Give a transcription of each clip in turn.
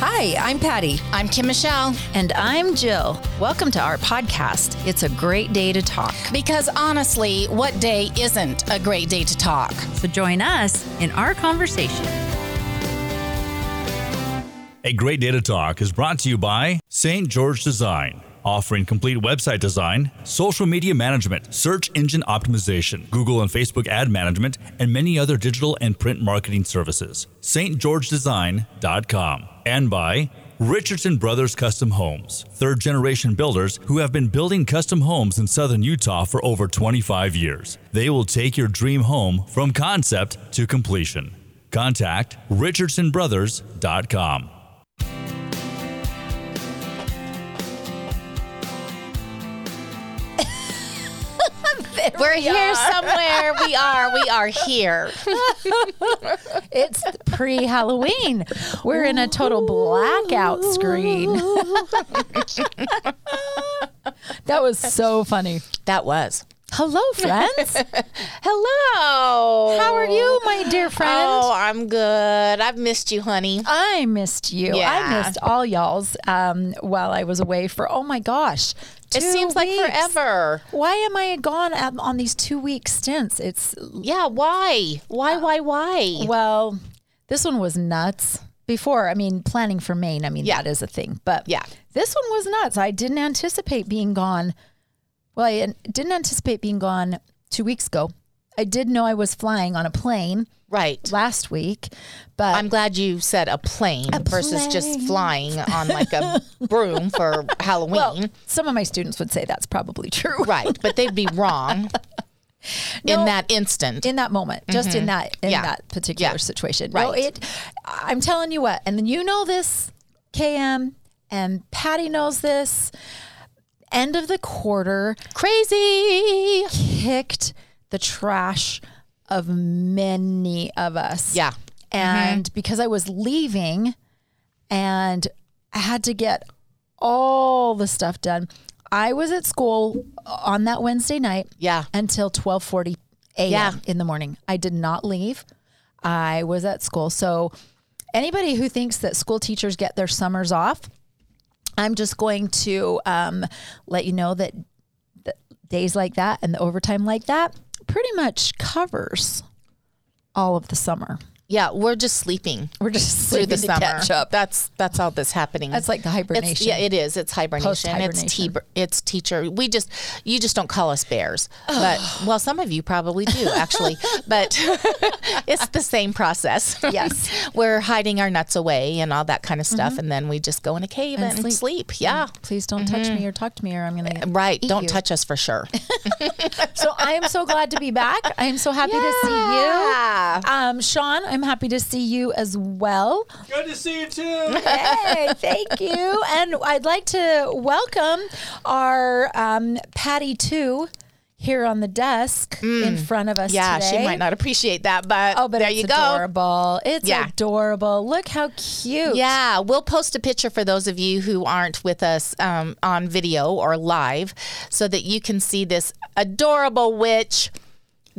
Hi, I'm Patty. I'm Kim Michelle. And I'm Jill. Welcome to our podcast. It's a great day to talk. Because honestly, what day isn't a great day to talk? So join us in our conversation. A Great Day to Talk is brought to you by St. George Design, offering complete website design, social media management, search engine optimization, Google and Facebook ad management, and many other digital and print marketing services. stgeorgedesign.com. And by Richardson Brothers Custom Homes, third generation builders who have been building custom homes in southern Utah for over 25 years. They will take your dream home from concept to completion. Contact richardsonbrothers.com. We're here somewhere. We are. We are here. It's pre Halloween. We're in a total blackout screen. that was so funny. That was. Hello, friends. Hello. How are you, my dear friend? Oh, I'm good. I've missed you, honey. I missed you. Yeah. I missed all y'all's um, while I was away for, oh my gosh. It two seems like forever. Why am I gone on these two week stints? It's, Yeah, why? Why, uh, why, why? well, this one was nuts. Before, I mean, planning for Maine, I mean, Yeah. that is a thing. But Yeah. this one was nuts. I didn't anticipate being gone. Well, I didn't anticipate being gone two weeks ago. I did know I was flying on a plane Right. last week, but I'm glad you said a plane versus just flying on like a broom for Halloween. well, some of my students would say that's probably true. right. But they'd be wrong in that instant. in that moment, just in that in Mm-hmm. Yeah. that particular Yeah. situation. No, Right. it. I'm telling you what, and then you know this, KM, and Patty knows this. End of the quarter, Crazy. kicked the trash of many of us. Yeah. and because I was leaving, and I had to get all the stuff done. I was at school on that Wednesday night Yeah. until 12:40 a.m. Yeah. in the morning. I did not leave. I was at school. So anybody who thinks that school teachers get their summers off, I'm just going to um, let you know that the days like that and the overtime like that pretty much covers all of the summer. Yeah, we're just sleeping We're just through the summer. catch up. That's that's all that's happening. That's like the hibernation. It's, yeah, it is. It's hibernation. It's Post-hibernation. te- it's teacher. We just you just don't call us bears, but well, some of you probably do actually. but it's the same process. Yes. we're hiding our nuts away and all that kind of stuff, and then we just go in a cave and, Mm-hmm. And sleep. sleep. Yeah. Please don't touch me or talk to me or I'm going to Right. Don't you. touch us for sure. So I am so glad to be back. I am so happy to see you. Um, Sean, I'm happy to see you as well. Good to see you too. Hey, thank you. And I'd like to welcome our um, Patty too here on the desk in front of us Mm. yeah, today. she might not appreciate that, but Oh, but there it's you go. adorable. It's Yeah. adorable. Look how cute. Yeah, we'll post a picture for those of you who aren't with us um, on video or live so that you can see this adorable witch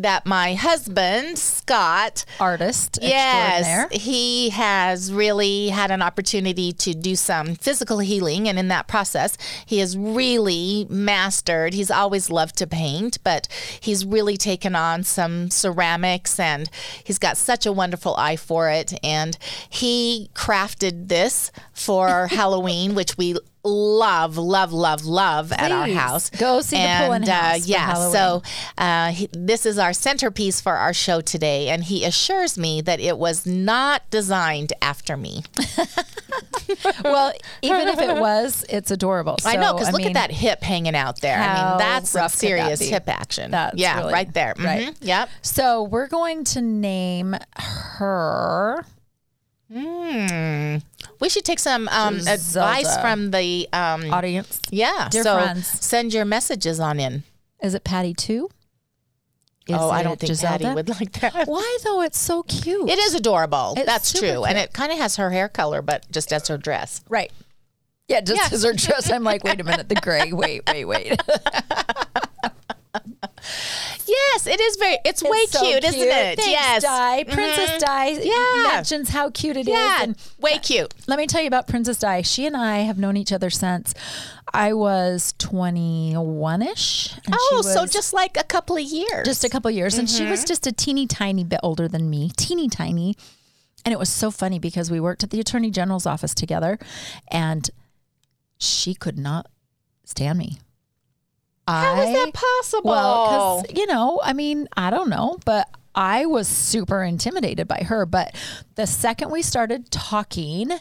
that my husband, Scott, Artist Yes, he has really had an opportunity to do some physical healing, and in that process, he has really mastered. He's always loved to paint, but he's really taken on some ceramics, and he's got such a wonderful eye for it. And he crafted this for Halloween, which we love, love, love, love at our house. go see the Pullen and, House Uh, yeah, so uh, he, this is our centerpiece for our show today, and he assures me that it was not designed after me. Well, even if it was, it's adorable. I know, because look mean, at that hip hanging out there. I mean, that's some could that serious hip action. That's yeah, really- right there. right. Mhm. Yep. So we're going to name her. Hmm. We should take some um, advice from the um, Audience. yeah. Dear so friends. send your messages on in. Is it Patty too? Is oh, I don't think Giselda? Patty would like that. Why though? It's so cute. It is adorable. It's That's true, and it kind of has her hair color, but just as her dress. right. Yeah, just Yeah. as her dress. I'm like, wait a minute, the gray. Wait, wait, wait. Yes, it is very. It's, way so cute, isn't it? Thanks, yes. Di. Mm-hmm. Princess Di Yeah. mentions how cute it is. Yeah, And way cute. let me tell you about Princess Di. She and I have known each other since I was 21 ish. Oh, so just like a couple of years. just a couple of years. And she was mm-hmm. just a teeny tiny bit older than me, teeny tiny. And it was so funny because we worked at the attorney general's office together and she could not stand me. How is I- that possible? Well, because, you know, I mean, I don't know, but I was super intimidated by her. But the second we started talking,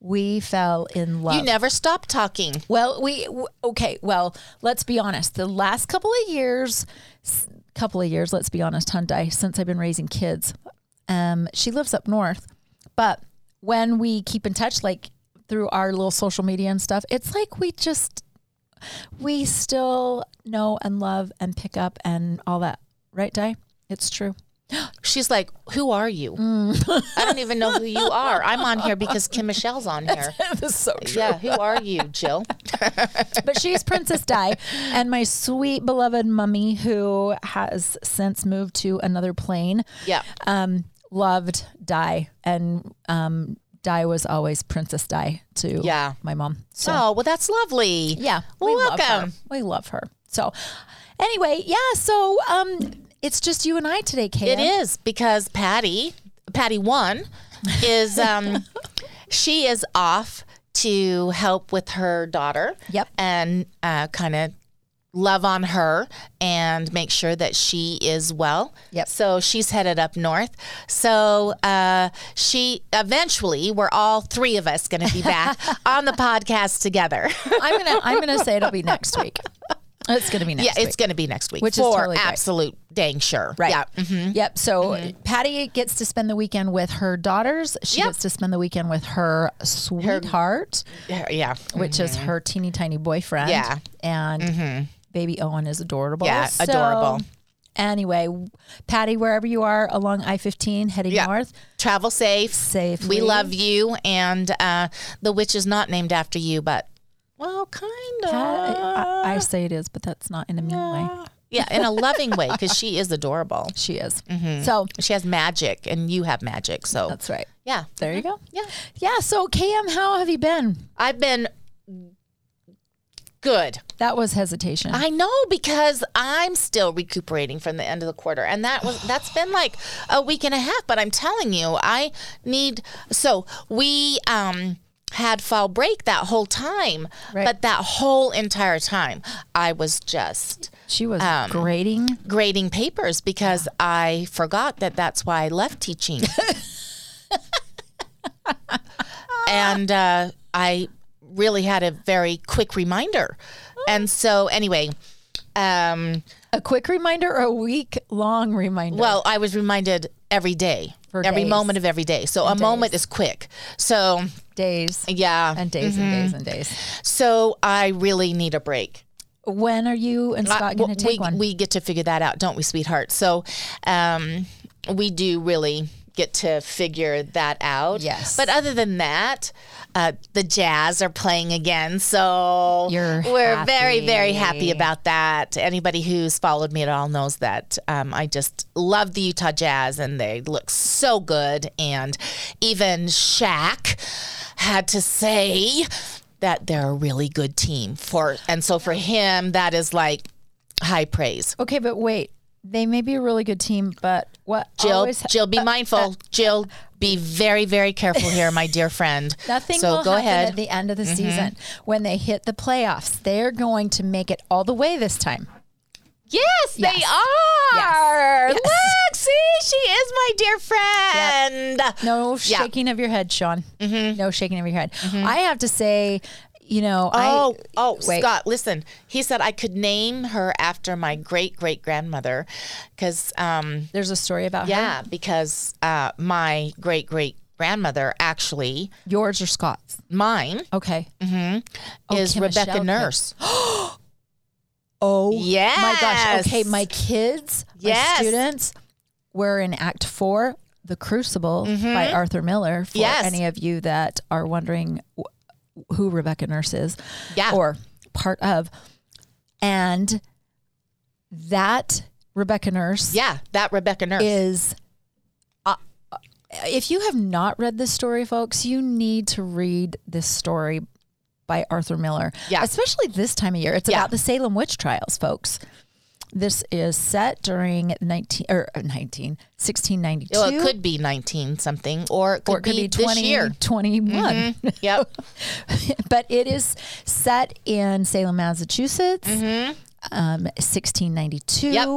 we fell in love. you never stop talking. Well, we okay. Well, let's be honest. The last couple of years, couple of years, let's be honest, Hyundai, since I've been raising kids, um, she lives up north. But when we keep in touch, like through our little social media and stuff, it's like we just we still know and love and pick up and all that, right, Di? It's true. She's like, "Who are you? I don't even know who you are. I'm on here because Kim Michelle's on here. That's so true. Yeah, who are you, Jill? but she's Princess Di, and my sweet beloved mummy, who has since moved to another plane. Yeah. um, loved Di, and um, Di was always Princess Di to Yeah. my mom. So Oh, well, that's lovely. yeah, Well, we love her. welcome. We love her. So anyway, yeah. So um, it's just you and I today, Kate. It is because Patty, Patty one, is um, she is off to help with her daughter. Yep. And uh, kind of love on her and make sure that she is well. Yep. So she's headed up north. So uh, she eventually, we're all three of us going to be back on the podcast together. I'm gonna I'm gonna say it'll be next week. It's gonna be next yeah, week. it's going to be next week Which is for totally great. absolute dang sure. Right. Yeah. mhm. Yep. So Patty gets to spend the weekend with her daughters. She Yep. gets to spend the weekend with her sweetheart, Yeah. which is her teeny tiny boyfriend. Yeah. And baby Owen is adorable. Yeah, So, adorable. Anyway, Patty, wherever you are along I 15 heading Yeah. north, Travel safe. Safe. We love you, and uh, the witch is not named after you, but well, kind of. I, I say it is, but that's not in a mean way. yeah, in a loving way because she is adorable. She is. Mm-hmm. So She has magic, and you have magic. So that's right. yeah, There you go. yeah. Yeah. So KM, how have you been? I've been good. That was hesitation. I know because I'm still recuperating from the end of the quarter, and that was that's been like a week and a half. But I'm telling you, I need. So we um had fall break that whole time, Right. but that whole entire time I was just she was um, grading. grading papers because I forgot that that's why I left teaching. and uh, I really had a very quick reminder. And so, anyway, um, A quick reminder or a week long reminder? well, I was reminded every day, For every days. moment of every day. So, a moment is quick. So, days yeah. and days and days and days. so, I really need a break. When are you and Scott going to take we, one? We get to figure that out, don't we, sweetheart? So um, we do really get to figure that out. Yes. But other than that, uh, the Jazz are playing again. So You're we're very, very happy. happy about that. Anybody who's followed me at all knows that um, I just love the Utah Jazz and they look so good. And even Shaq had to say that they're a really good team for and so for him that is like high praise. okay, but wait. They may be a really good team, but what Jill, always Jill, be mindful. Jill, be very, very careful here, my dear friend. Nothing so will go happen ahead. Mm-hmm. at the end of the season. When they hit the playoffs, they're going to make it all the way this time. yes, they are. Yes. Look, see, she is my dear friend. No Yeah. Mm-hmm. shaking of your head, Sean. No shaking of your head. I have to say, you know, Oh, I, oh, wait. Scott, listen. He said I could name her after my great great grandmother, because um, there's a story about her. yeah, because uh, my great great grandmother actually Yours or Scott's? mine Okay. is Kim Rebecca could- Nurse. Oh yes. my gosh. Okay, my kids, my Yes. students were in Act Four, The Crucible by Arthur Miller. For Mm-hmm. Yes. any of you that are wondering who Rebecca Nurse is, Yeah. or part of, and that Rebecca Nurse Yeah, that Rebecca Nurse. is. Uh, if you have not read this story, folks, you need to read this story by Arthur Miller. Yeah. Especially this time of year. It's Yeah. about the Salem witch trials, folks. This is set during 19 or uh, 19 1692. well, it could be 19 something, or it could, or it could be, this 20, year. 21. Yep. but it is set in Salem, Massachusetts. Um, 1692. Yep.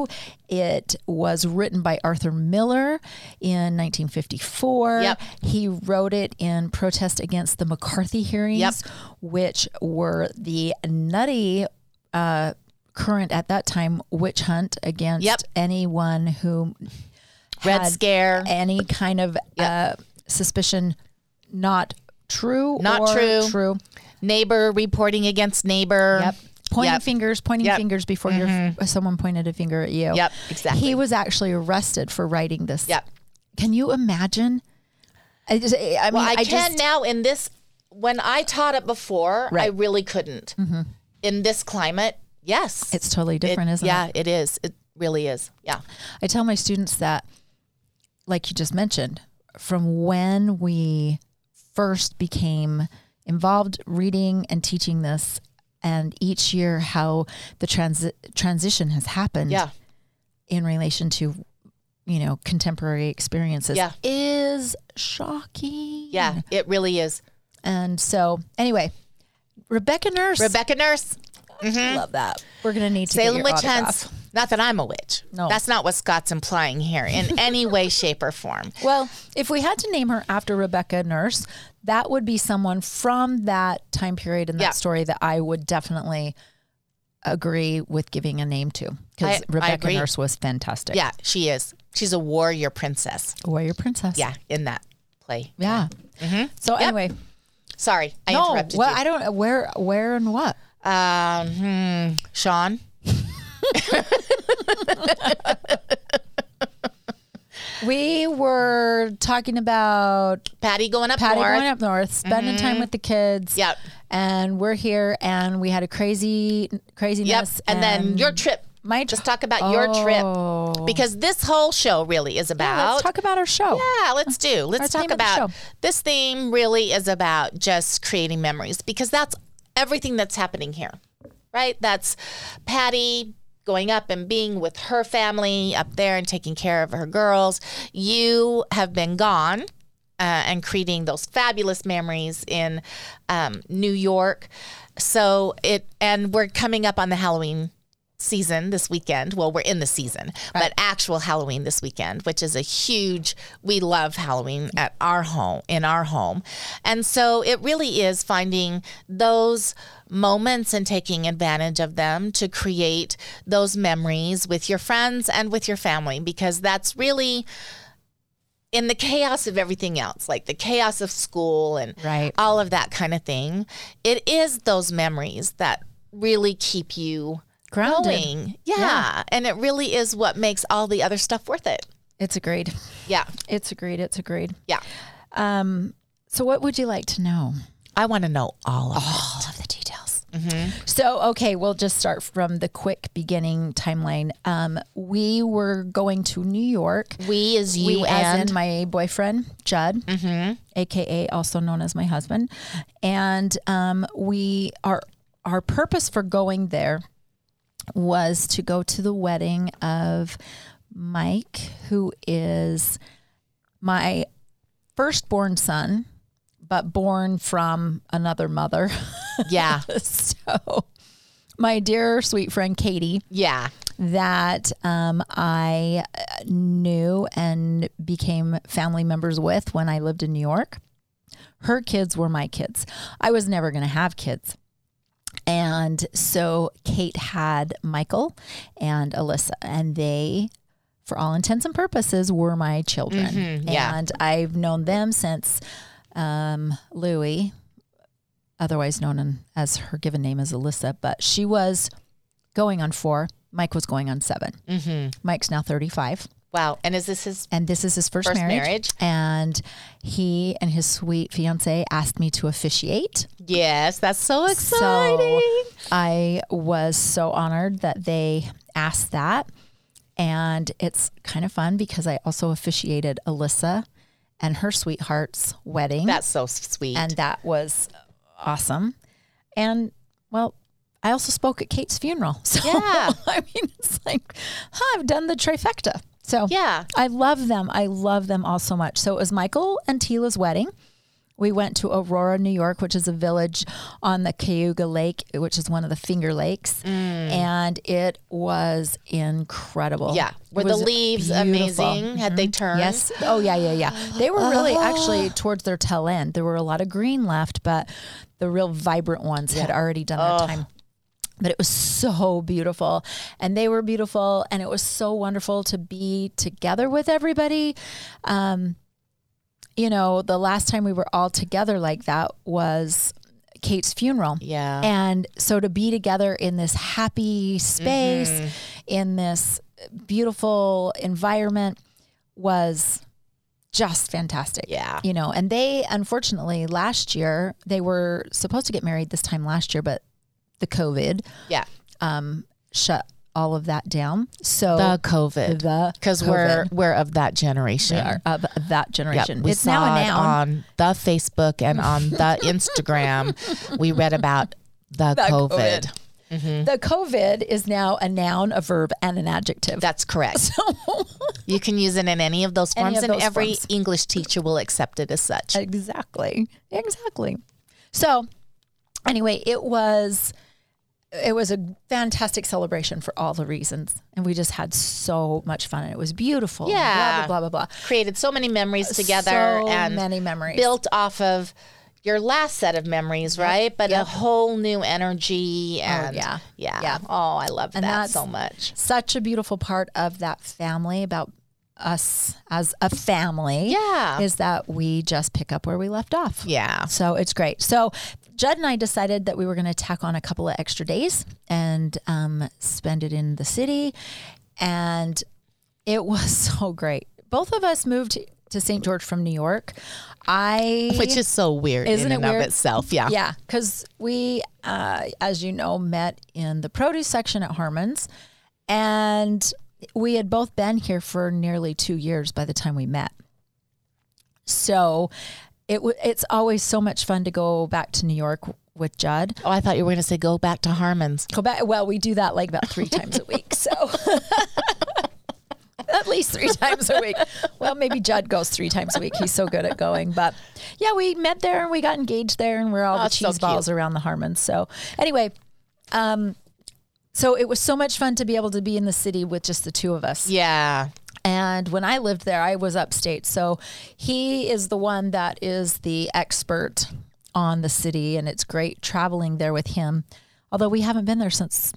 It was written by Arthur Miller in 1954. Yep. He wrote it in protest against the McCarthy hearings, Yep. which were the nutty, uh, current at that time witch hunt against Yep. anyone who Red had Scare. any kind of uh, suspicion not true Not or true. true Neighbor reporting against neighbor. yep pointing Yep. fingers pointing Yep. Mm-hmm. fingers before your someone pointed a finger at you Yep, exactly. he was actually arrested for writing this Yep. can you imagine i just i mean Well, I, i, can just now in this. When I taught it before, I Right. Mm-hmm. really couldn't. In this climate, yes, it's totally different isn't yeah, it Yeah, it is. It really is. Yeah. i tell my students that like you just mentioned from when we first became involved reading and teaching this and each year how the transi- transition has happened Yeah. in relation to you know contemporary experiences Yeah. is shocking Yeah. It really is. and so anyway rebecca nurse Rebecca Nurse, Mm-hmm. love that we're gonna need to Salem get your Witch autograph. Hunts. Not that I'm a witch. No. That's not what Scott's implying here in any way, shape, or form. well if we had to name her after rebecca nurse that would be someone from that time period in that Yeah. story that i would definitely agree with giving a name to because rebecca agree. nurse was fantastic Yeah, she is. She's a warrior princess. warrior princess Yeah, in that play. yeah mm-hmm. so anyway Sorry, I no interrupted well you. i don't where where and what Um, hmm, Sean. We were talking about Patty going up Patty north. going up north, spending time with the kids. Yep. And we're here and we had a crazy Yep. craziness. And, then your trip. my Just talk about your trip Oh. because this whole show really is about. Yeah, let's talk about our show. Yeah, let's do. Let's Our talk about this theme really is about just creating memories because that's everything that's happening here. Right? That's Patty going up and being with her family up there and taking care of her girls. You have been gone. Uh, and creating those fabulous memories in um, New York. So it, and we're coming up on the Halloween season this weekend. Well, we're in the season, but actual Halloween this weekend, which is a huge, we love Halloween at our home, in our home. And so it really is finding those moments and taking advantage of them to create those memories with your friends and with your family, because that's really in the chaos of everything else, like the chaos of school and Right. all of that kind of thing. It is those memories that really keep you Grounded. going. Yeah. Yeah. And it really is what makes all the other stuff worth it. It's agreed. Yeah. It's agreed. It's agreed. Yeah. Um, so what would you like to know? I want to know all of it. All of the details. So, okay, we'll just start from the quick beginning timeline. Um, we were going to New York. We is you we, and as in my boyfriend Judd, aka also known as my husband, and um, we our our purpose for going there was to go to the wedding of Mike, who is my firstborn son, but born from another mother. yeah. so, my dear sweet friend Katie Yeah. that um, I knew and became family members with when I lived in New York. Her kids were my kids. I was never going to have kids. And so Kate had Michael and Alyssa, and they, for all intents and purposes, were my children. yeah. And I've known them since um, Louie, otherwise known as her given name is Alyssa, but she was going on four. Mike was going on 7 Mm-hmm. Mike's now 35. Wow. And is this his And this is his first, First marriage. marriage. And he and his sweet fiance asked me to officiate. Yes, that's so So exciting. I was so honored that they asked that. And it's kind of fun because I also officiated Alyssa and her sweetheart's wedding. That's so sweet. and that was awesome. And well, I also spoke at Kate's funeral. So Yeah. I mean, it's like huh, I've done the trifecta. So Yeah. I love them. I love them all so much. So it was Michael and Tila's wedding. We went to Aurora, New York, which is a village on the Cayuga Lake, which is one of the Finger Lakes, and it was incredible. Mm. yeah. Were the leaves beautiful. amazing? Had they turned? Yes. Oh yeah, yeah, yeah. They were really actually towards their tail end. There were a lot of green left, but the real vibrant ones had already done their time. But it was so beautiful, and they were beautiful, and it was so wonderful to be together with everybody. Um, you know, the last time we were all together like that was Kate's funeral. Yeah. And so to be together in this happy space, Mm-hmm. in this beautiful environment was just fantastic. Yeah. You know, and they unfortunately last year, they were supposed to get married this time last year, but the COVID yeah. um, shut all of that down. So The COVID. the Because we're we're of that generation. we are of that Yep, generation. we it's saw now it on the Facebook and on the Instagram. We read about the, COVID. COVID. The COVID is now a noun, a verb, and an adjective. That's correct. So you can use it in any of those forms, of and those every forms. English teacher will accept it as such. Exactly. Exactly. So anyway, it was it was a fantastic celebration for all the reasons. And we just had so much fun and it was beautiful. Yeah. Blah blah blah blah. Created so many memories together So and many memories. built off of your last set of memories, right? But a whole new energy oh, and yeah. yeah, Yeah. Oh, I love And that so much. Such a beautiful part of that family about us as a family. Yeah. Is that we just pick up where we left off. Yeah. So it's great. So Judd and I decided that we were going to tack on a couple of extra days and um, spend it in the city. And it was so great. Both of us moved to St. George from New York. I Which is so weird Isn't in it and weird? of itself. Yeah. yeah, because we, uh, as you know, met in the produce section at Harmon's, and we had both been here for nearly two years by the time we met. So it w- it's always so much fun to go back to New York with Judd. Oh, I thought you were going to say go back to Harmon's. Go back. Well, we do that like about three times a week. So. At least three times a week. Well, maybe Judd goes three times a week. He's so good at going. But yeah, we met there and we got engaged there and we're all Oh, the that's so cheese balls around the Harmons. So anyway, um, so it was so much fun to be able to be in the city with just the two of us. Yeah. And when I lived there, I was upstate. So he is the one that is the expert on the city, and it's great traveling there with him. Although we haven't been there since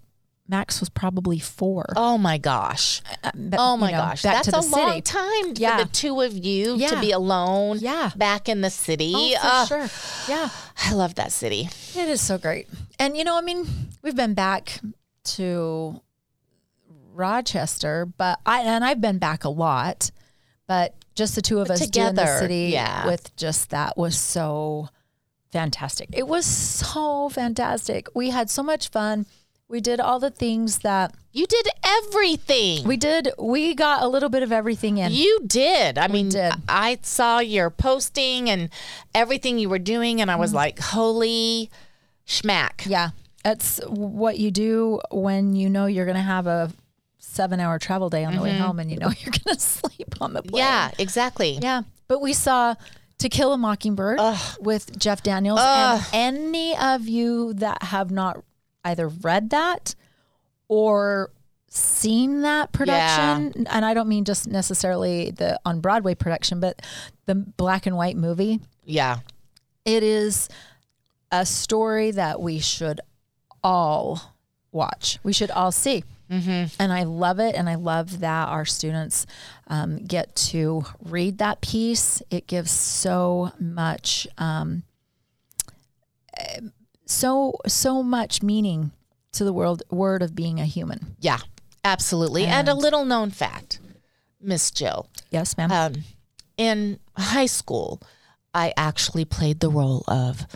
Max was probably four. Oh my gosh. Uh, uh, but, Oh you my know, gosh. back That's to the a city. long time Yeah. for the two of you to be alone Yeah. back in the city. Oh, for Ugh, sure. Yeah, I love that city. it is so great. And you know, I mean, we've been back to Rochester, but I and I've been back a lot, but just the two of us doing the together, city yeah. with just that was so fantastic. It was so fantastic. We had so much fun. We did all the things that You did everything. we did. We got a little bit of everything in. you did. I mean, did. I saw your posting and everything you were doing, and I was mm-hmm. like, holy schmack. Yeah. that's what you do when you know you're going to have a seven hour travel day on the way mm-hmm. home and you know you're going to sleep on the plane. Yeah, exactly. Yeah. But we saw To Kill a Mockingbird with Jeff Daniels. And any of you that have not either read that or seen that production, and I don't mean just necessarily the on Broadway production, but the black and white movie, Yeah. it is a story that we should all watch. We should all see. Mm-hmm. And I love it. And I love that our students um, get to read that piece. It gives so much, um, eh, so, so much meaning to the world, word of being a human. Yeah, absolutely. And, a little known fact, Miss Jill, Yes, ma'am. um, in high school, I actually played the role of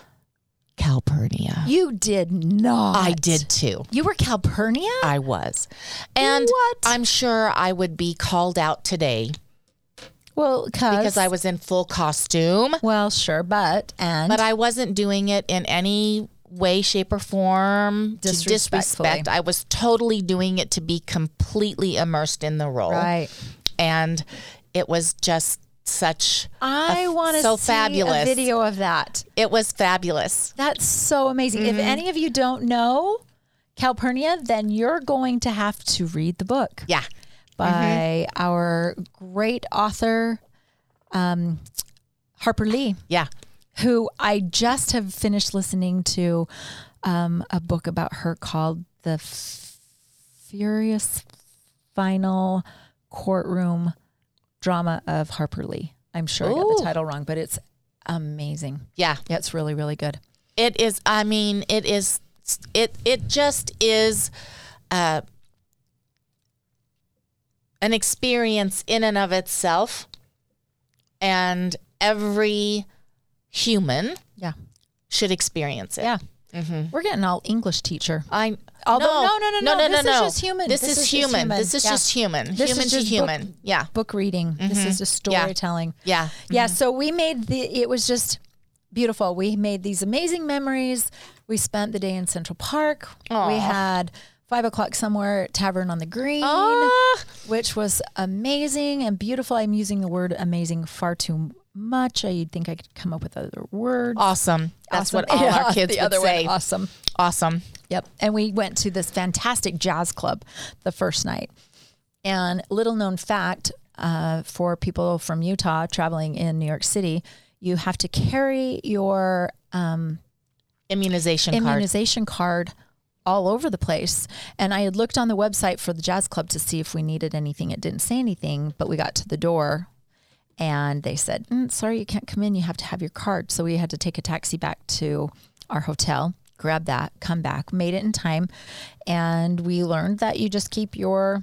Calpurnia. You did not. I did too. You were Calpurnia? I was. And What? I'm sure I would be called out today well, because I was in full costume, Well, sure, but and but I wasn't doing it in any way, shape, or form to disrespect. I was totally doing it to be completely immersed in the role. right. And it was just such I a- want to so see fabulous. a video of that. It was fabulous. That's so amazing. Mm-hmm. If any of you don't know Calpurnia, then you're going to have to read the book Yeah. by Mm-hmm. our great author, um, Harper Lee, Yeah. who I just have finished listening to um, a book about her called The F- Furious Final Courtroom Drama of Harper Lee. I'm sure I got the title wrong, but it's amazing. Yeah. Yeah, it's really, really good. It is. I mean, it is. It it just is, uh, an experience in and of itself, and every human Yeah. should experience it. Yeah. We're getting all English teacher. I. Although- no, no, no, no, no, no, no, this is no. just human. This, This is, is just human. human. This is Yeah. just human. This is human to just book- human. yeah. Book reading. This is just Mm-hmm. Yeah. storytelling. Yeah. Yeah. So we made the, it was just beautiful. We made these amazing memories. We spent the day in Central Park. We had five o'clock somewhere Tavern on the Green, Ah. which was amazing and beautiful. I'm using the word amazing far too much. You'd think I could come up with other words. Awesome. That's Awesome. what all Yeah, our kids the would other say. One. Awesome. Awesome. Yep. And we went to this fantastic jazz club the first night. And little known fact uh, for people from Utah traveling in New York City, you have to carry your um, Immunization card. immunization card all over the place. And I had looked on the website for the jazz club to see if we needed anything. It didn't say anything, but we got to the door and they said, mm, sorry, you can't come in. You have to have your card. So we had to take a taxi back to our hotel, grab that, come back, made it in time. And we learned that you just keep your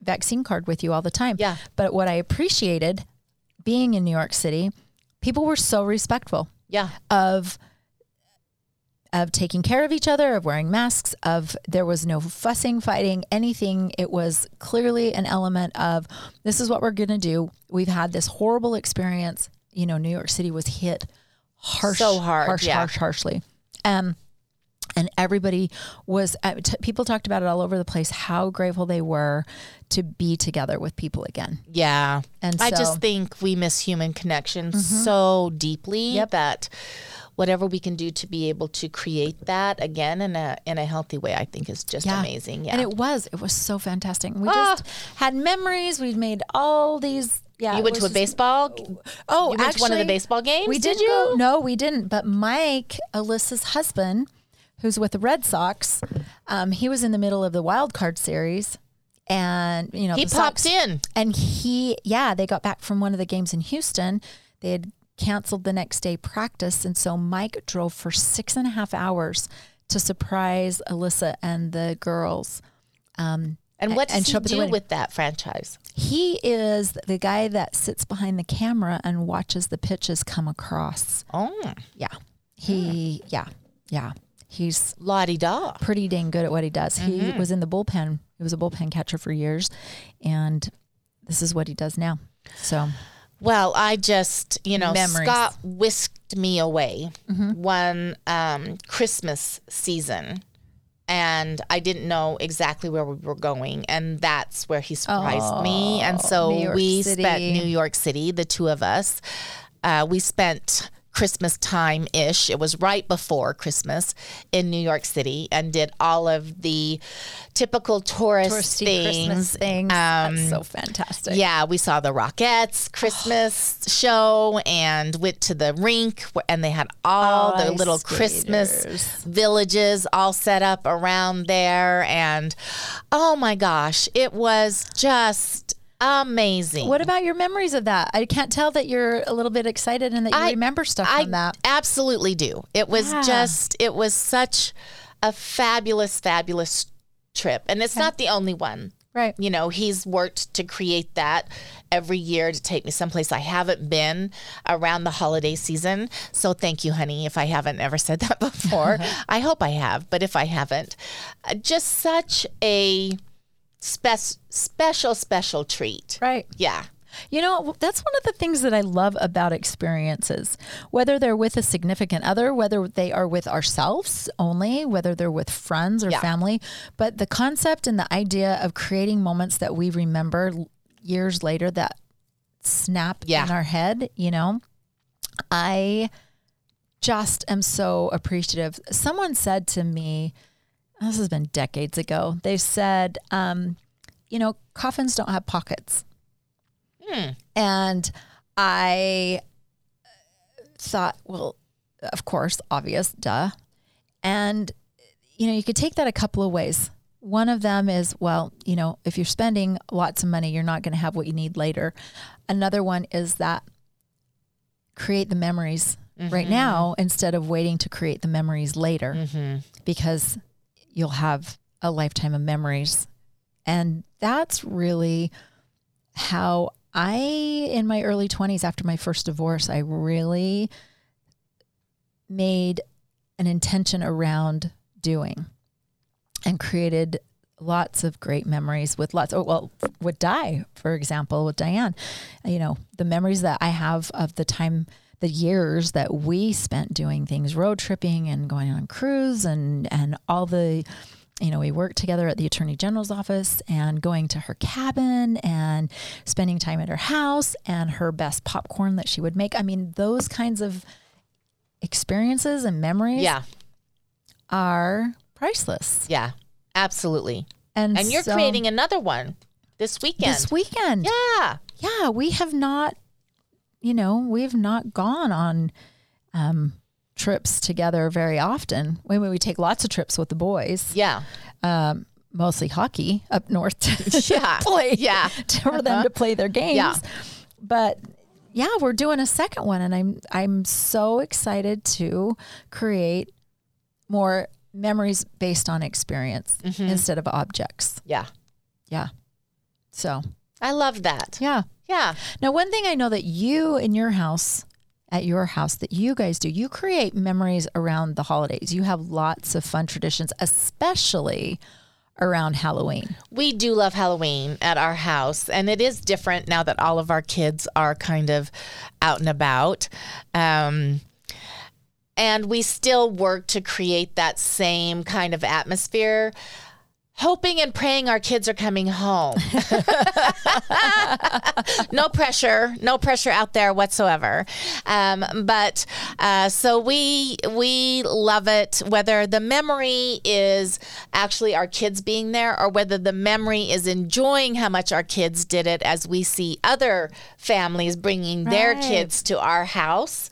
vaccine card with you all the time. Yeah. But what I appreciated being in New York City, people were so respectful Yeah. of of taking care of each other, of wearing masks, of there was no fussing, fighting, anything. It was clearly an element of this is what we're going to do. We've had this horrible experience. You know, New York City was hit harsh, So hard, harsh, yeah. harsh, harshly. Um, and everybody was uh, t- people talked about it all over the place how grateful they were to be together with people again Yeah. And I just think we miss human connection so deeply Yep. that whatever we can do to be able to create that again in a in a healthy way, I think is just amazing. Yeah. And it was, it was so fantastic. We Ah. just had memories. We made all these. Yeah. you went to a just- baseball Oh, to one of the baseball games? We did didn't you? go. No, we didn't. But Mike, Alyssa's husband, who's with the Red Sox, um, he was in the middle of the wild card series. And, you know, He popped Sox- in. and he, yeah, they got back from one of the games in Houston. They had canceled the next day practice. And so Mike drove for six and a half hours to surprise Alyssa and the girls. Um, And what does and he do with that franchise? he is the guy that sits behind the camera and watches the pitches come across. Oh, Yeah. He, yeah, yeah. He's la di da. pretty dang good at what he does. He Mm-hmm. was in the bullpen. He was a bullpen catcher for years. And this is what he does now. So, Well, I just, you know, Memories. Scott whisked me away one um, Christmas season. And I didn't know exactly where we were going. And that's where he surprised me. And so we City. spent New York City, the two of us. Uh, we spent Christmas time ish. It was right before Christmas in New York City and did all of the typical tourist touristy things. Christmas things. Um, That's so fantastic. yeah, we saw the Rockettes Christmas show and went to the rink and they had all the Ice little Christmas villages all set up around there and oh my gosh, it was just amazing. What about your memories of that? I can't tell that you're a little bit excited and that you I- remember stuff I from that. absolutely do. It was Yeah. just it was such a fabulous fabulous trip and it's not the only one. Right. You know, he's worked to create that every year to take me someplace I haven't been around the holiday season. So thank you, honey, if I haven't ever said that before. I hope I have, but if I haven't, uh, just such a spe- special, special treat. Right. Yeah. You know, that's one of the things that I love about experiences, whether they're with a significant other, whether they are with ourselves only, whether they're with friends or Yeah. family. But the concept and the idea of creating moments that we remember years later that snap Yeah. in our head, you know, I just am so appreciative. Someone said to me, this has been decades ago, they said, um, you know, coffins don't have pockets. Hmm. And I uh, thought, well, of course, obvious, duh. And, you know, you could take that a couple of ways. One of them is, well, you know, if you're spending lots of money, you're not going to have what you need later. Another one is that create the memories right mm-hmm. now instead of waiting to create the memories later mm-hmm. because you'll have a lifetime of memories. And that's really how I, in my early 20s, after my first divorce, I really made an intention around doing and created lots of great memories with lots of, well, with Di, for example, with Diane, you know, the memories that I have of the time, the years that we spent doing things, road tripping and going on cruise and, and all the, you know, we worked together at the attorney general's office and going to her cabin and spending time at her house and her best popcorn that she would make. I mean, those kinds of experiences and memories Yeah. are priceless. Yeah. Absolutely. And, And you're so- creating another one this weekend. this weekend. yeah. Yeah, we have not, you know, we've not gone on um, trips together very often. We, we take lots of trips with the boys, Yeah. um, mostly hockey up north to Yeah. play, Yeah. for them to play their games. Yeah. But yeah, we're doing a second one, and I'm I'm so excited to create more memories based on experience Mm-hmm. instead of objects. Yeah. Yeah. So I love that. yeah. Yeah. Now, one thing I know that you in your house, at your house, that you guys do, you create memories around the holidays. You have lots of fun traditions, especially around Halloween. We do love Halloween at our house, and it is different now that all of our kids are kind of out and about. Um, and we still work to create that same kind of atmosphere. Hoping and praying our kids are coming home. no pressure, no pressure out there whatsoever. Um, but uh, so we we love it. Whether the memory is actually our kids being there, or whether the memory is enjoying how much our kids did it, as we see other families bringing their kids to our house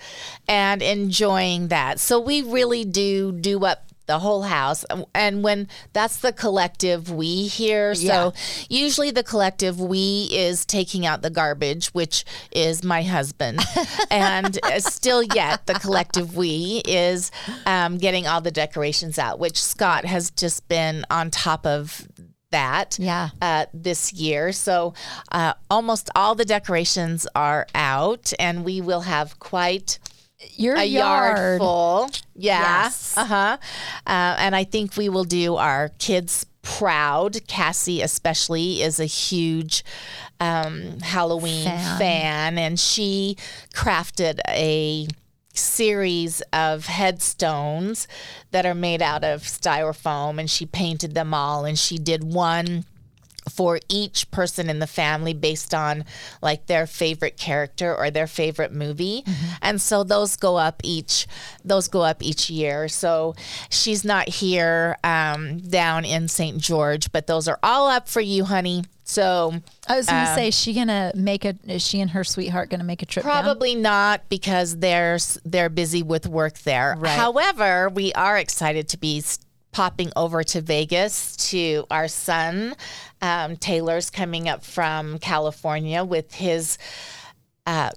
and enjoying that. So we really do do up the whole house and when that's the collective we here so usually the collective we is taking out the garbage which is my husband and uh, still yet the collective we is um, getting all the decorations out which scott has just been on top of that Yeah. uh, this year. So uh, almost all the decorations are out, and we will have quite Your a yard, yard. full. Yeah. Yes. Uh-huh. Uh, and I think we will do our kids proud. Cassie, especially, is a huge um, Halloween Fan. fan, and she crafted a series of headstones that are made out of styrofoam and she painted them all and she did one for each person in the family based on like their favorite character or their favorite movie and so those go up each those go up each year so she's not here um, down in st george but those are all up for you honey so I was going to say, is she going to make a, is she and her sweetheart going to make a trip down? Probably not because they're they're busy with work there. Right. However, we are excited to be popping over to Vegas to our son um, Taylor's coming up from California with his uh,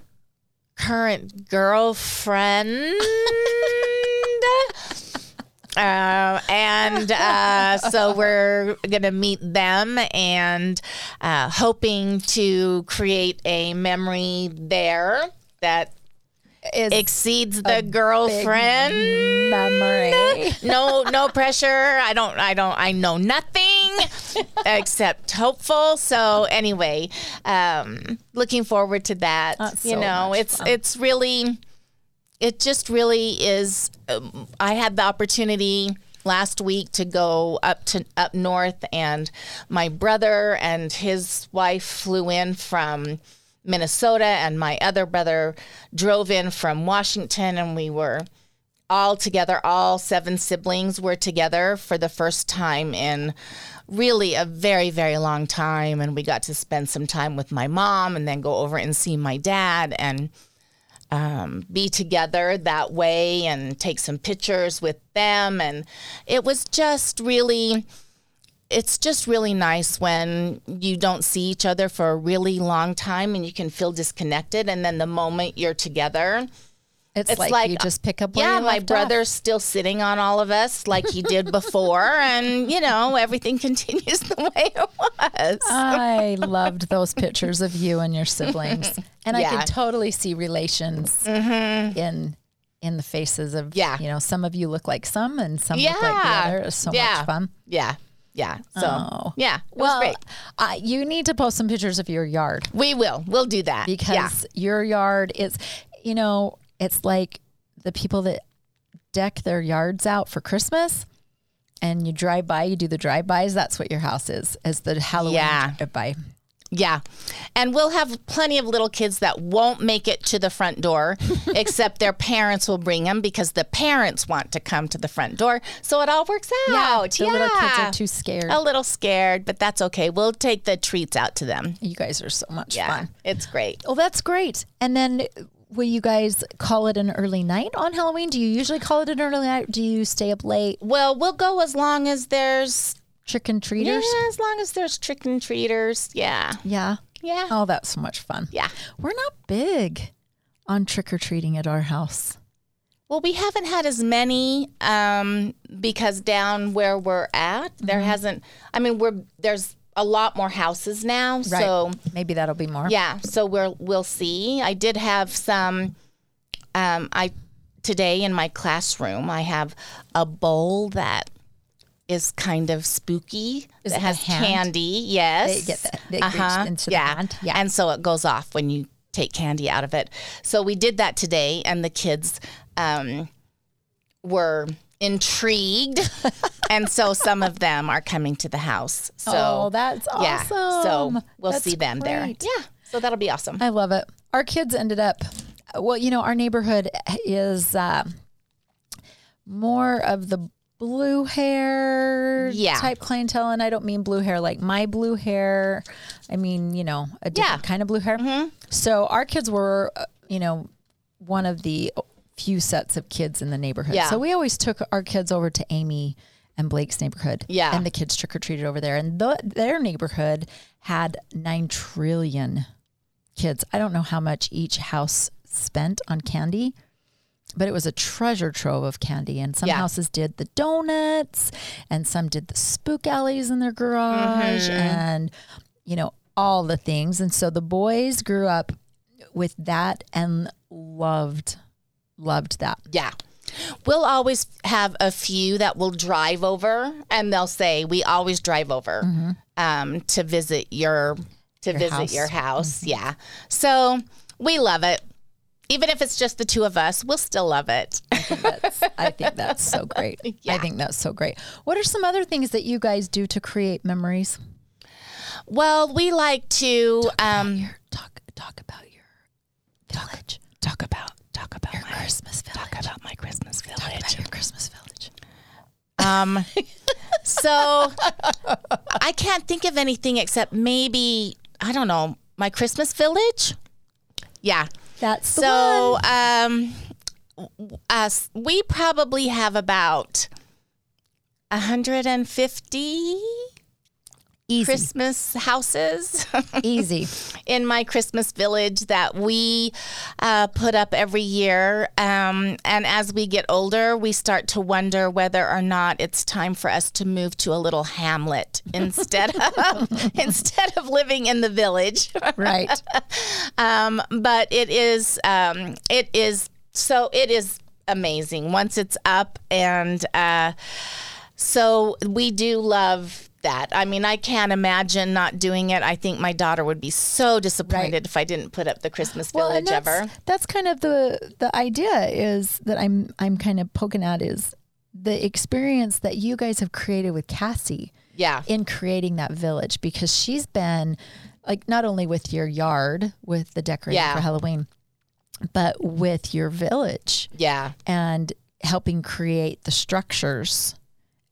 current girlfriend. Uh, and uh, so we're going to meet them and uh, hoping to create a memory there that Is exceeds the girlfriend memory. no no pressure i don't i don't i know nothing except hopeful so anyway um looking forward to that That's you so know it's fun. it's really it just really is um, i had the opportunity last week to go up to up north and my brother and his wife flew in from minnesota and my other brother drove in from washington and we were all together, all seven siblings were together for the first time in really a very, very long time. And we got to spend some time with my mom and then go over and see my dad and um, be together that way and take some pictures with them. And it was just really. It's just really nice when you don't see each other for a really long time and you can feel disconnected. And then the moment you're together, It's, It's like, like- you just pick up yeah, my brother's still sitting on all of us like he did before, and you know everything continues the way it was. I loved those pictures of you and your siblings, and I can totally see relations in in the faces of Yeah. You know, some of you look like some, and some yeah, look like the other. It was so yeah. much fun. Yeah, yeah. So Oh. yeah, Well, uh, you need to post some pictures of your yard. We will. We'll do that because yeah. your yard is, you know, it's like the people that deck their yards out for Christmas and you drive by, you do the drive-bys. That's what your house is, is the Halloween Yeah. drive-by. Yeah. And we'll have plenty of little kids that won't make it to the front door, except their parents will bring them because the parents want to come to the front door. So it all works out. Yeah. the little kids Yeah. are too scared. a little scared, but that's okay. We'll take the treats out to them. You guys are so much Yeah. fun. It's great. Oh, that's great. And then will you guys call it an early night on Halloween? Do you usually call it an early night? Do you stay up late, Well, we'll go as long as there's trick and treaters? Yeah, as long as there's trick and treaters. Yeah. Yeah. Yeah. Oh, that's so much fun. Yeah. We're not big on trick or treating at our house. Well, we haven't had as many um, because down where we're at, there Mm-hmm. hasn't. I mean, we're there's a lot more houses now, so Maybe that'll be more. yeah. So we'll we'll see. I did have some. Um, I today in my classroom, I have a bowl that is kind of spooky. Is it has candy. Yes. They get the- they the yeah. hand? Yeah. And so it goes off when you take candy out of it. So we did that today, and the kids um, were intrigued, and so some of them are coming to the house. So oh, that's awesome. yeah. So we'll That's see them there. Yeah. So that'll be awesome. I love it. Our kids ended up, well, you know, our neighborhood is uh, more of the blue hair Yeah. type clientele. And I don't mean blue hair like my blue hair. I mean, you know, a different Yeah. Mm-hmm. kind of blue hair. So our kids were, uh, you know, one of the few sets of kids in the neighborhood. Yeah. So we always took our kids over to Amy and Blake's neighborhood. Yeah. And the kids trick or treated over there. And the, their neighborhood had 9 trillion kids. I don't know how much each house spent on candy, but it was a treasure trove of candy. And some Yeah. houses did the donuts, and some did the spook alleys in their garage, mm-hmm. and you know all the things. And so the boys grew up with that and loved loved that. Yeah. We'll always have a few that will drive over and they'll say, We always drive over um, to visit your to visit house. your house. Yeah. So we love it. Even if it's just the two of us, we'll still love it. That's, I think that's so great. I think that's so great. What are some other things that you guys do to create memories? well, we like to um, Talk talk about your village. talk about talk about Your my Christmas village. talk about my Christmas village. Talk about your Christmas village. Um, so I can't think of anything except maybe I don't know my Christmas village. Yeah. That's the So one. um, w- us we probably have about 150 Easy. Christmas houses Easy. in my Christmas village that we uh, put up every year. Um, and as we get older, we start to wonder whether or not it's time for us to move to a little hamlet instead of instead of living in the village. Right. um, but it is um, it is so it is amazing once it's up and uh, so we do love that. I mean, I can't imagine not doing it. I think my daughter would be so disappointed Right. if I didn't put up the Christmas Well, village that's, ever. that's kind of the the idea is that I'm I'm kind of poking at is the experience that you guys have created with Cassie Yeah. in creating that village because she's been like not only with your yard with the decorating Yeah. for Halloween, but with your village Yeah. and helping create the structures.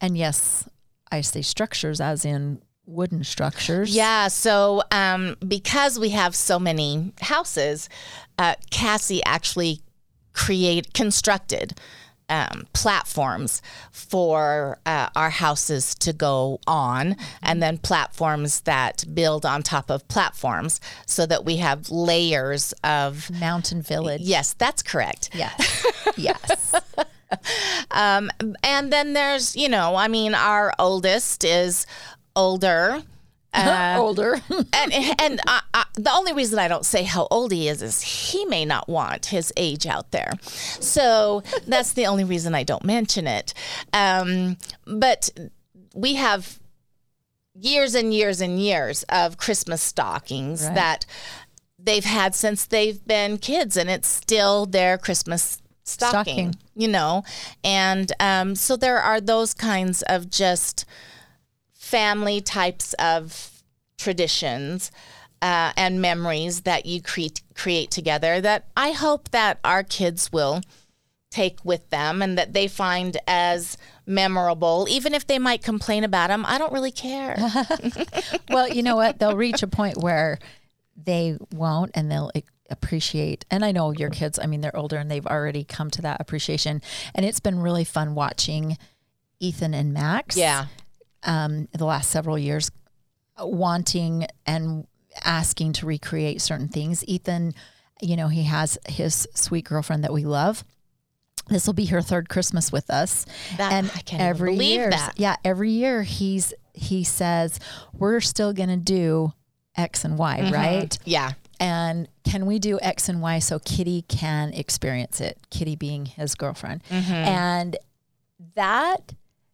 And yes, I say structures as in wooden structures. Yeah. So, um, because we have so many houses, uh, Cassie actually create constructed um, platforms for uh, our houses to go on, and then platforms that build on top of platforms, so that we have layers of. Mountain village. Yes, that's correct. Yes. yes. Um, and then there's, you know, I mean, our oldest is older. Uh, Older. and and I, I, the only reason I don't say how old he is is he may not want his age out there, so that's the only reason I don't mention it. Um, but we have years and years and years of Christmas stockings Right. that they've had since they've been kids, and it's still their Christmas stocking. Stocking. You know, and um, so there are those kinds of just family types of traditions uh, and memories that you create create together that I hope that our kids will take with them and that they find as memorable even if they might complain about them I don't really care well, you know what? They'll reach a point where they won't and they'll appreciate. And I know your kids, I mean, they're older and they've already come to that appreciation. And it's been really fun watching Ethan and Max. yeah Um, the last several years, wanting and asking to recreate certain things. Ethan, you know, he has his sweet girlfriend that we love. This will be her third Christmas with us, That- and I can't every believe year, that. yeah, every year he's he says we're still gonna do X and Y, Mm-hmm. right? yeah And can we do X and Y so Kitty can experience it? Kitty being his girlfriend, Mm-hmm. and that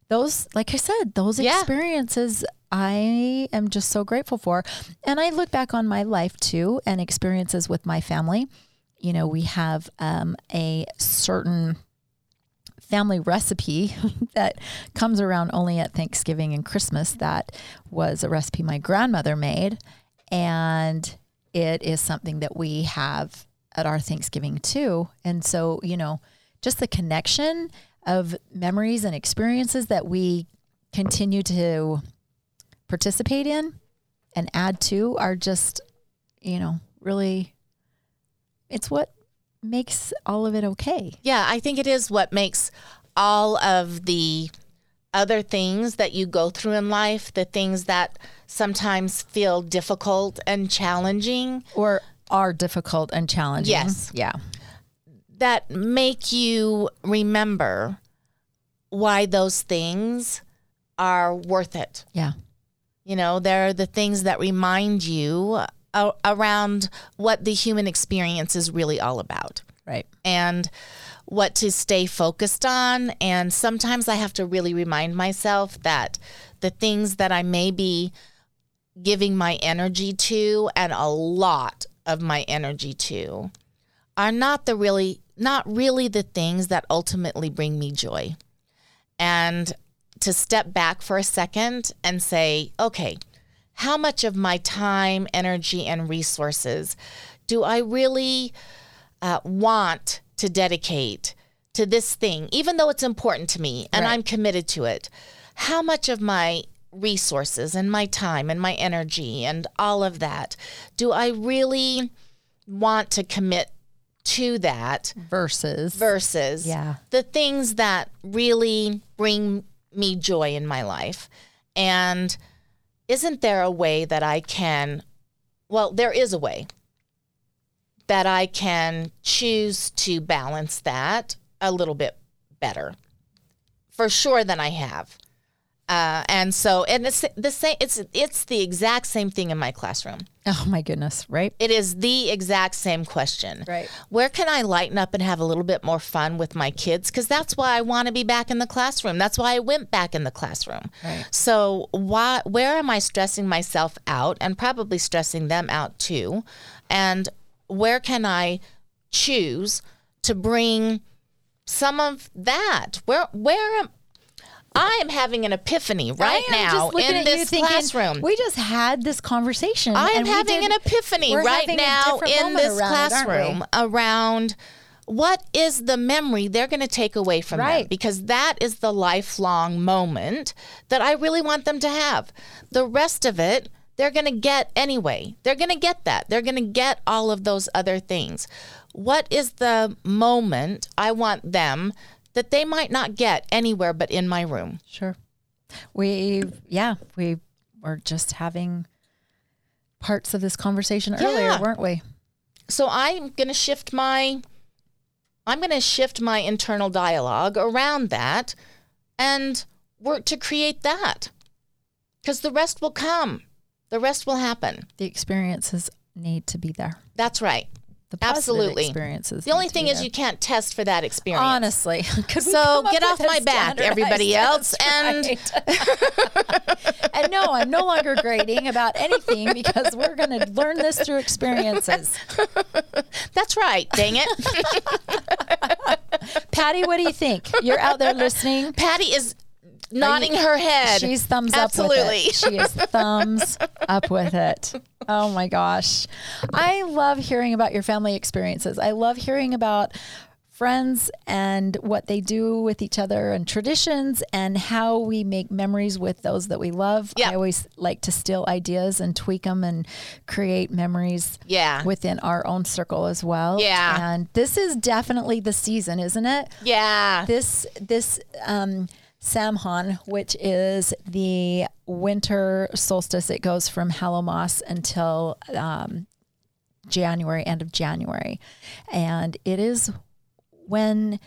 those, like I said, those Yeah. experiences I am just so grateful for. And I look back on my life too and experiences with my family. You know, we have um, a certain family recipe that comes around only at Thanksgiving and Christmas that was a recipe my grandmother made. And it is something that we have at our Thanksgiving too. And so, you know, just the connection of memories and experiences that we continue to participate in and add to are just, you know, really, it's what makes all of it okay. Yeah, I think it is what makes all of the other things that you go through in life, the things that sometimes feel difficult and challenging, Or are difficult and challenging. Yes. Yeah. that make you remember why those things are worth it. Yeah. You know, they're the things that remind you a- around what the human experience is really all about. Right. and what to stay focused on. And sometimes I have to really remind myself that the things that I may be giving my energy to and a lot of my energy to are not the really not really the things that ultimately bring me joy. And to step back for a second and say, okay, how much of my time, energy, and resources do I really uh, want to dedicate to this thing, even though it's important to me and Right. I'm committed to it? How much of my resources and my time and my energy and all of that do I really want to commit to that Versus. versus Yeah. the things that really bring me joy in my life. And isn't there a way that I can, well, there is a way that I can choose to balance that a little bit better for sure than I have. Uh, and so, and it's the same. It's it's the exact same thing in my classroom. Oh my goodness, right? It is the exact same question. Right. Where can I lighten up and have a little bit more fun with my kids? Because that's why I want to be back in the classroom. That's why I went back in the classroom. Right. So why? Where am I stressing myself out and probably stressing them out too? And where can I choose to bring some of that? Where where am I am having an epiphany right now in this thinking, classroom. We just had this conversation. I am having did- an epiphany right now in this around it, classroom around what is the memory they're going to take away from them Right. because that is the lifelong moment that I really want them to have. The rest of it they're going to get anyway. They're going to get that. They're going to get all of those other things. What is the moment I want them that they might not get anywhere but in my room? Sure. We, yeah, we were just having parts of this conversation earlier, Yeah. weren't we? so I'm going to shift my I'm going to shift my internal dialogue around that and work to create that. Cuz the rest will come. The rest will happen. The experiences need to be there. That's right. The Absolutely. experiences. The only thing is there. you can't test for that experience. honestly. So get off my back, everybody else, right. and no, I'm no longer grading about anything because we're going to learn this through experiences. That's right. Dang it. Patty, what do you think? You're out there listening. Patty is nodding her head. She's thumbs Absolutely. up Absolutely. She is thumbs up with it. Oh my gosh. I love hearing about your family experiences. I love hearing about friends and what they do with each other and traditions and how we make memories with those that we love. Yeah. I always like to steal ideas and tweak them and create memories Yeah. within our own circle as well. Yeah. And this is definitely the season, isn't it? yeah. this this um Samhain, which is the winter solstice, it goes from Hallowmas until um, January, end of January, and it is when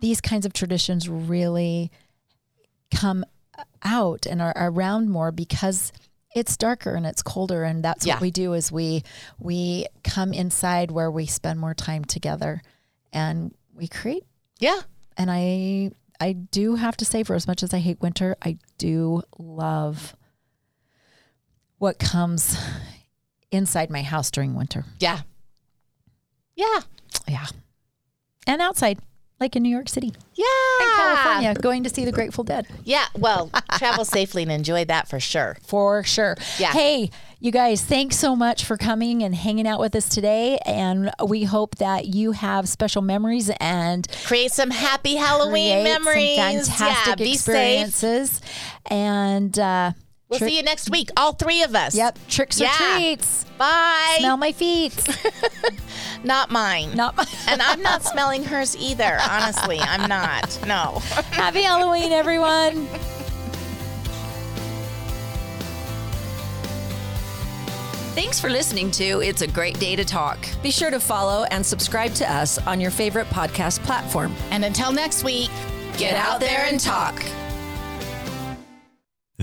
these kinds of traditions really come out and are around more because it's darker and it's colder and that's Yeah. what we do is we we come inside where we spend more time together and we create yeah. and I I do have to say for as much as I hate winter, I do love what comes inside my house during winter. Yeah. Yeah. Yeah. And outside, like in New York City. Yeah. In California, going to see the Grateful Dead. Yeah. Well, travel safely and enjoy that for sure. For sure. Yeah. Hey, you guys, thanks so much for coming and hanging out with us today. And we hope that you have special memories and Create some happy Halloween memories. fantastic yeah, be safe. experiences. And uh, We'll trick- see you next week, all three of us. Yep, tricks or treats. Bye. Smell my feet. Not mine. Not my- and I'm not smelling hers either. Honestly, I'm not. No. Happy Halloween, everyone. Thanks for listening to It's a Great Day to Talk. Be sure to follow and subscribe to us on your favorite podcast platform. And until next week, Get out there and talk.